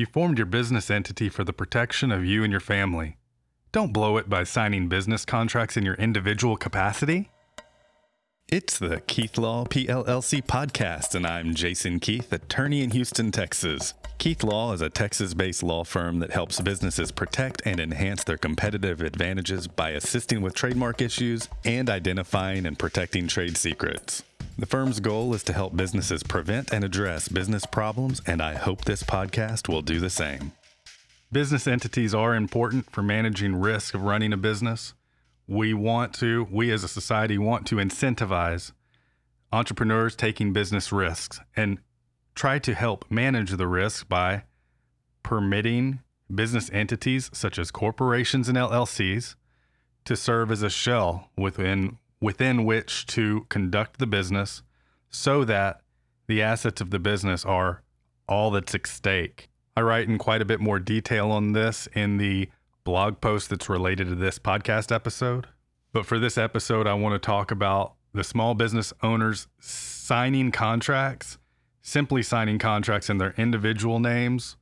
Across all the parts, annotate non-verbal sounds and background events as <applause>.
You formed your business entity for the protection of you and your family. Don't blow it by signing business contracts in your individual capacity. It's the Keith Law PLLC podcast, and I'm Jason Keith, attorney in Houston, Texas. Keith Law is a Texas based law firm that helps businesses protect and enhance their competitive advantages by assisting with trademark issues and identifying and protecting trade secrets. The firm's goal is to help businesses prevent and address business problems, and I hope this podcast will do the same. Business entities are important for managing risk of running a business we want to, we as a society want to incentivize entrepreneurs taking business risks and try to help manage the risk by permitting business entities such as corporations and LLCs to serve as a shell within within which to conduct the business so that the assets of the business are all that's at stake. I write in quite a bit more detail on this in the blog post that's related to this podcast episode. But for this episode, I want to talk about the small business owners signing contracts, simply signing contracts in their individual names,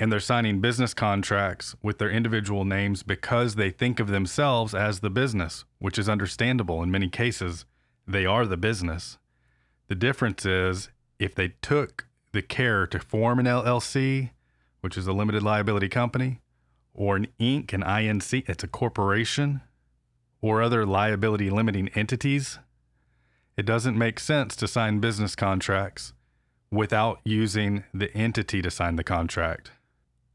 and they're signing business contracts with their individual names because they think of themselves as the business, which is understandable in many cases. They are the business. The difference is if they took the care to form an LLC, which is a limited liability company, or an Inc., an INC, it's a corporation, or other liability limiting entities, it doesn't make sense to sign business contracts without using the entity to sign the contract.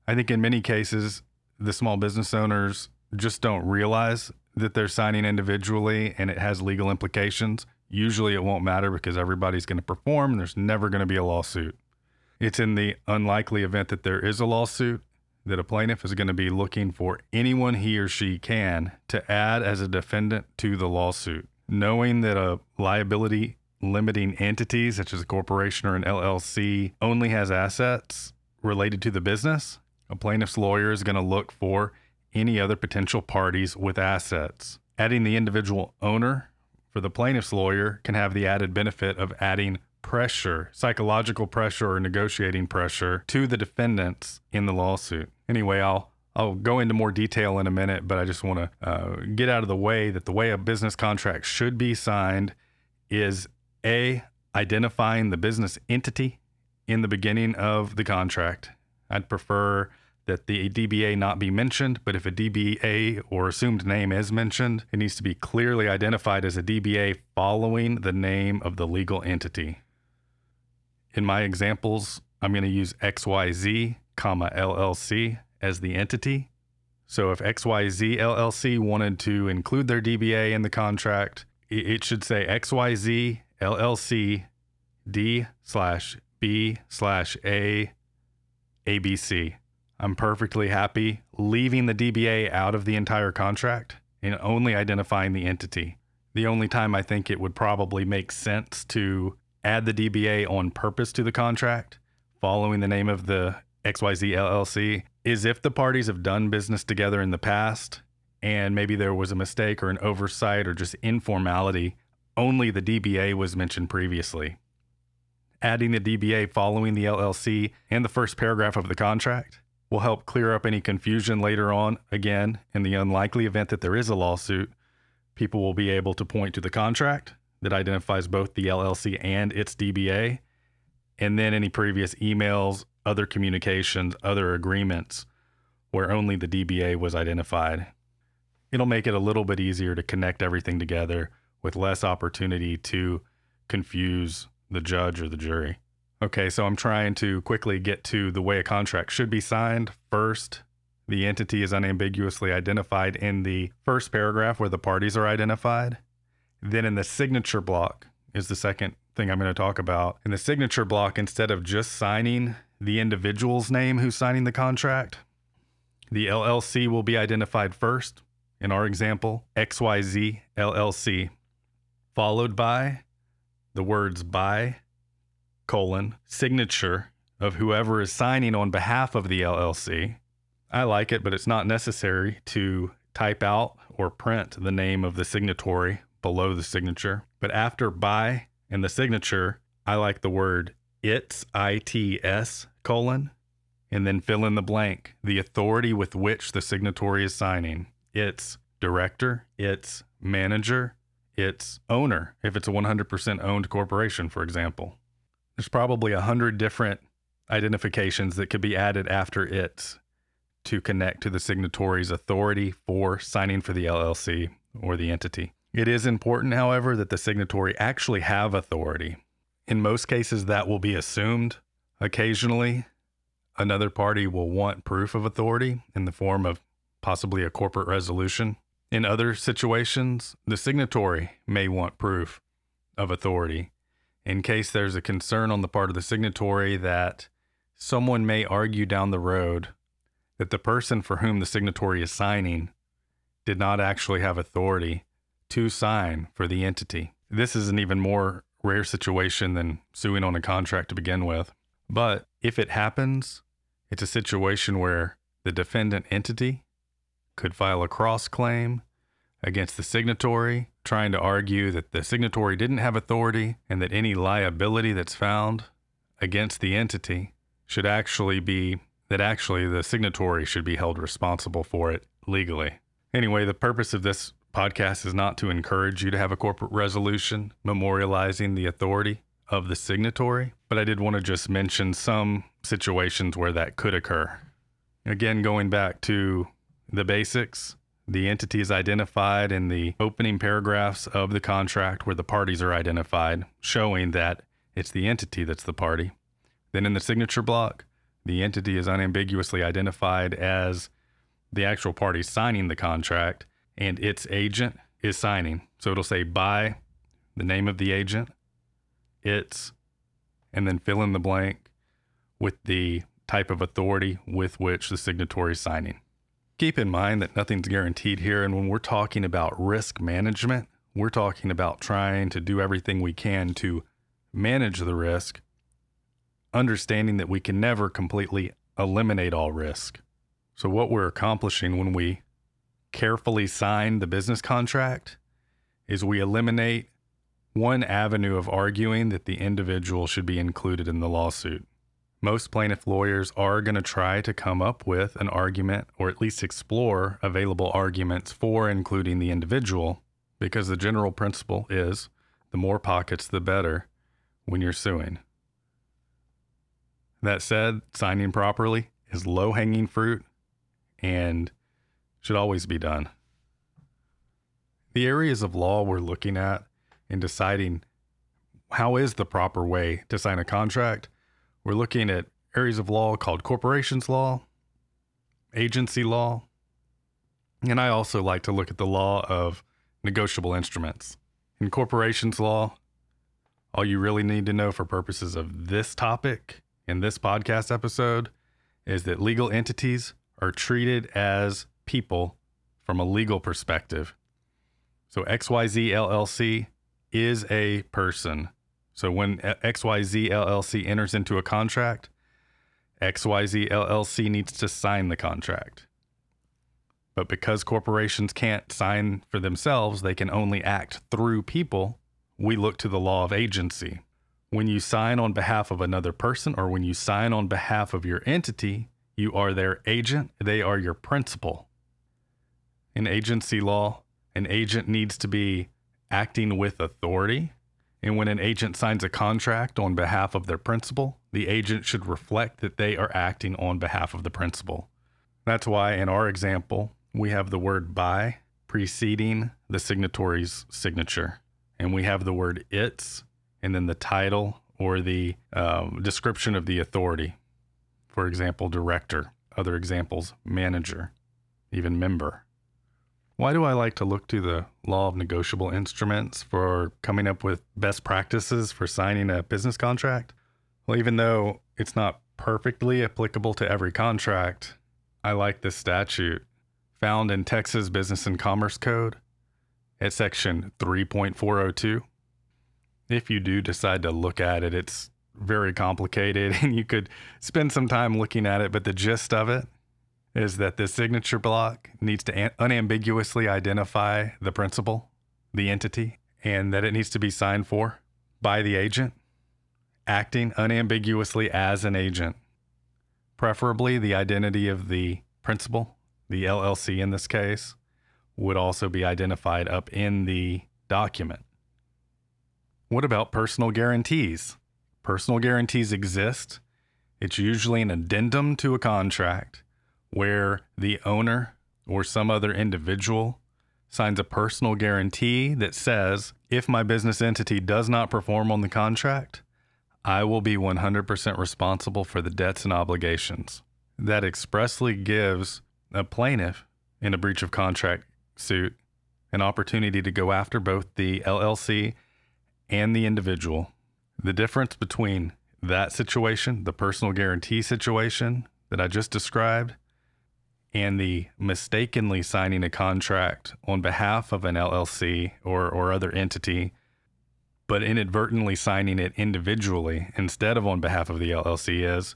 I think in many cases, the small business owners just don't realize that they're signing individually and it has legal implications. Usually it won't matter because everybody's going to perform and there's never going to be a lawsuit. It's in the unlikely event that there is a lawsuit that a plaintiff is going to be looking for anyone he or she can to add as a defendant to the lawsuit. Knowing that a liability limiting entity, such as a corporation or an LLC, only has assets related to the business, a plaintiff's lawyer is going to look for any other potential parties with assets. Adding the individual owner for the plaintiff's lawyer can have the added benefit of adding pressure, psychological pressure or negotiating pressure to the defendants in the lawsuit. Anyway, I'll I'll go into more detail in a minute, but I just want to uh, get out of the way that the way a business contract should be signed is a identifying the business entity in the beginning of the contract. I'd prefer that the DBA not be mentioned, but if a DBA or assumed name is mentioned, it needs to be clearly identified as a DBA following the name of the legal entity. In my examples, I'm going to use XYZ, LLC as the entity. So if XYZ LLC wanted to include their DBA in the contract, it should say XYZ LLC D slash B slash A ABC. I'm perfectly happy leaving the DBA out of the entire contract and only identifying the entity. The only time I think it would probably make sense to add the DBA on purpose to the contract, following the name of the XYZ LLC, is if the parties have done business together in the past and maybe there was a mistake or an oversight or just informality, only the DBA was mentioned previously. Adding the DBA following the LLC and the first paragraph of the contract will help clear up any confusion later on. Again, in the unlikely event that there is a lawsuit, people will be able to point to the contract that identifies both the LLC and its DBA, and then any previous emails, other communications, other agreements where only the DBA was identified. It'll make it a little bit easier to connect everything together with less opportunity to confuse the judge or the jury. Okay, so I'm trying to quickly get to the way a contract should be signed. First, the entity is unambiguously identified in the first paragraph where the parties are identified. Then in the signature block is the second thing I'm going to talk about. In the signature block, instead of just signing the individual's name who's signing the contract, the LLC will be identified first. In our example, XYZ LLC, followed by the words by colon signature of whoever is signing on behalf of the LLC. I like it, but it's not necessary to type out or print the name of the signatory below the signature. But after by and the signature, I like the word its, I T S colon, and then fill in the blank, the authority with which the signatory is signing. It's director, it's manager, it's owner, if it's a 100% owned corporation, for example. There's probably a hundred different identifications that could be added after it's to connect to the signatory's authority for signing for the LLC or the entity. It is important, however, that the signatory actually have authority. In most cases, that will be assumed. Occasionally, another party will want proof of authority in the form of possibly a corporate resolution. In other situations, the signatory may want proof of authority in case there's a concern on the part of the signatory that someone may argue down the road that the person for whom the signatory is signing did not actually have authority to sign for the entity. This is an even more rare situation than suing on a contract to begin with. But if it happens, it's a situation where the defendant entity could file a cross claim against the signatory, trying to argue that the signatory didn't have authority and that any liability that's found against the entity should actually be that actually the signatory should be held responsible for it legally. Anyway, the purpose of this podcast is not to encourage you to have a corporate resolution memorializing the authority of the signatory, but I did want to just mention some situations where that could occur. Again, going back to the basics, the entity is identified in the opening paragraphs of the contract where the parties are identified, showing that it's the entity that's the party. Then in the signature block, the entity is unambiguously identified as the actual party signing the contract, and its agent is signing. So it'll say by the name of the agent, its, and then fill in the blank with the type of authority with which the signatory is signing. Keep in mind that nothing's guaranteed here. And when we're talking about risk management, we're talking about trying to do everything we can to manage the risk, understanding that we can never completely eliminate all risk. So, what we're accomplishing when we carefully sign the business contract is we eliminate one avenue of arguing that the individual should be included in the lawsuit. Most plaintiff lawyers are going to try to come up with an argument or at least explore available arguments for including the individual because the general principle is the more pockets, the better when you're suing. That said, signing properly is low hanging fruit and should always be done. The areas of law we're looking at in deciding how is the proper way to sign a contract, we're looking at areas of law called corporations law, agency law, and I also like to look at the law of negotiable instruments. In corporations law, all you really need to know for purposes of this topic in this podcast episode is that legal entities are treated as people from a legal perspective. So XYZ LLC is a person. So when XYZ LLC enters into a contract, XYZ LLC needs to sign the contract. But because corporations can't sign for themselves, they can only act through people. We look to the law of agency. When you sign on behalf of another person or when you sign on behalf of your entity, you are their agent, they are your principal. In agency law, an agent needs to be acting with authority. And when an agent signs a contract on behalf of their principal, the agent should reflect that they are acting on behalf of the principal. That's why, in our example, we have the word by preceding the signatory's signature. And we have the word its and then the title or the um, description of the authority. For example, director. Other examples, manager, even member. Why do I like to look to the law of negotiable instruments for coming up with best practices for signing a business contract? Well, even though it's not perfectly applicable to every contract, I like this statute found in Texas Business and Commerce Code at section 3.402 if you do decide to look at it, it's very complicated <laughs> and you could spend some time looking at it. But the gist of it is that the signature block needs to unambiguously identify the principal, the entity, and that it needs to be signed for by the agent, acting unambiguously as an agent Preferably, the identity of the principal, the LLC in this case, would also be identified up in the document. What about personal guarantees? Personal guarantees exist. It's usually an addendum to a contract where the owner or some other individual signs a personal guarantee that says if my business entity does not perform on the contract, I will be 100% responsible for the debts and obligations. That expressly gives a plaintiff in a breach of contract suit an opportunity to go after both the LLC and the individual. The difference between that situation, the personal guarantee situation that I just described, and the mistakenly signing a contract on behalf of an LLC or, or other entity, but inadvertently signing it individually instead of on behalf of the LLC is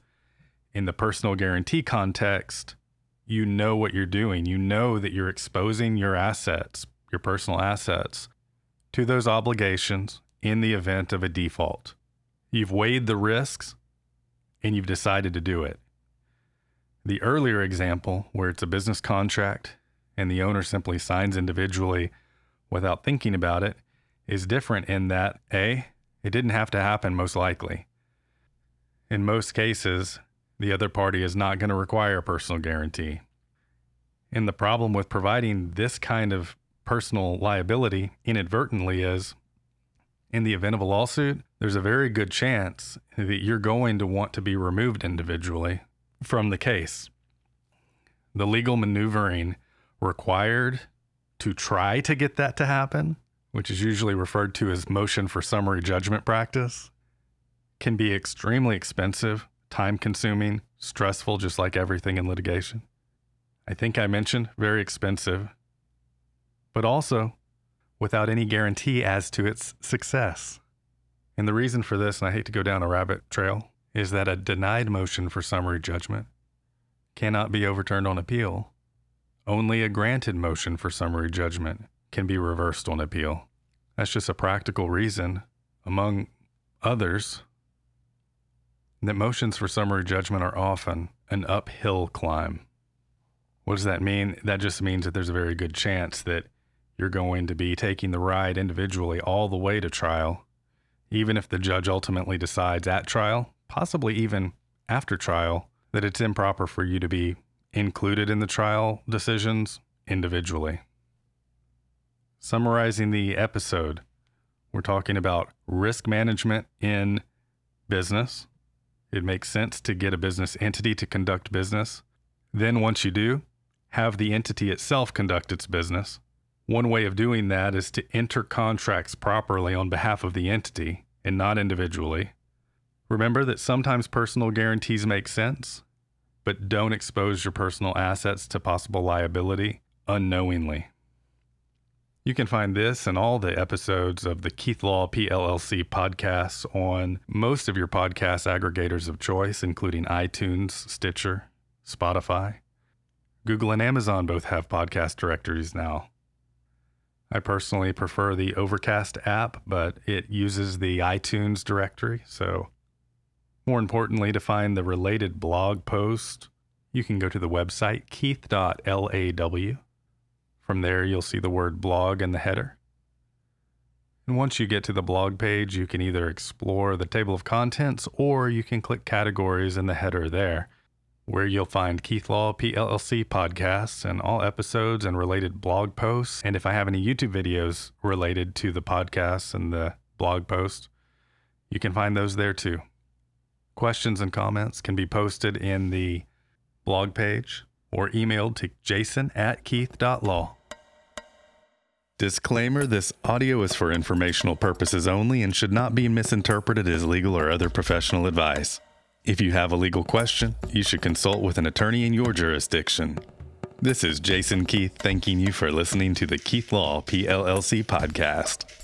in the personal guarantee context, you know what you're doing. You know that you're exposing your assets, your personal assets, to those obligations in the event of a default. You've weighed the risks and you've decided to do it. The earlier example, where it's a business contract and the owner simply signs individually without thinking about it, is different in that A, it didn't have to happen most likely. In most cases, the other party is not going to require a personal guarantee. And the problem with providing this kind of personal liability inadvertently is in the event of a lawsuit, there's a very good chance that you're going to want to be removed individually from the case. The legal maneuvering required to try to get that to happen, which is usually referred to as motion for summary judgment practice, can be extremely expensive, time consuming, stressful, just like everything in litigation. I think I mentioned very expensive, but also without any guarantee as to its success. And the reason for this, and I hate to go down a rabbit trail, is that a denied motion for summary judgment cannot be overturned on appeal. Only a granted motion for summary judgment can be reversed on appeal. That's just a practical reason, among others, that motions for summary judgment are often an uphill climb. What does that mean? That just means that there's a very good chance that you're going to be taking the ride individually all the way to trial, even if the judge ultimately decides at trial possibly even after trial, that it's improper for you to be included in the trial decisions individually. Summarizing the episode, we're talking about risk management in business. It makes sense to get a business entity to conduct business. Then, once you do, have the entity itself conduct its business. One way of doing that is to enter contracts properly on behalf of the entity and not individually. Remember that sometimes personal guarantees make sense, but don't expose your personal assets to possible liability unknowingly. You can find this and all the episodes of the Keith Law PLLC podcasts on most of your podcast aggregators of choice, including iTunes, Stitcher, Spotify. Google and Amazon both have podcast directories now. I personally prefer the Overcast app, but it uses the iTunes directory, so more importantly, to find the related blog post, you can go to the website keith.law. From there, you'll see the word blog in the header. And once you get to the blog page, you can either explore the table of contents or you can click categories in the header there, where you'll find Keith Law PLLC podcasts and all episodes and related blog posts. And if I have any YouTube videos related to the podcasts and the blog post, you can find those there too. Questions and comments can be posted in the blog page or emailed to jason at keith.law. Disclaimer This audio is for informational purposes only and should not be misinterpreted as legal or other professional advice. If you have a legal question, you should consult with an attorney in your jurisdiction. This is Jason Keith thanking you for listening to the Keith Law PLLC podcast.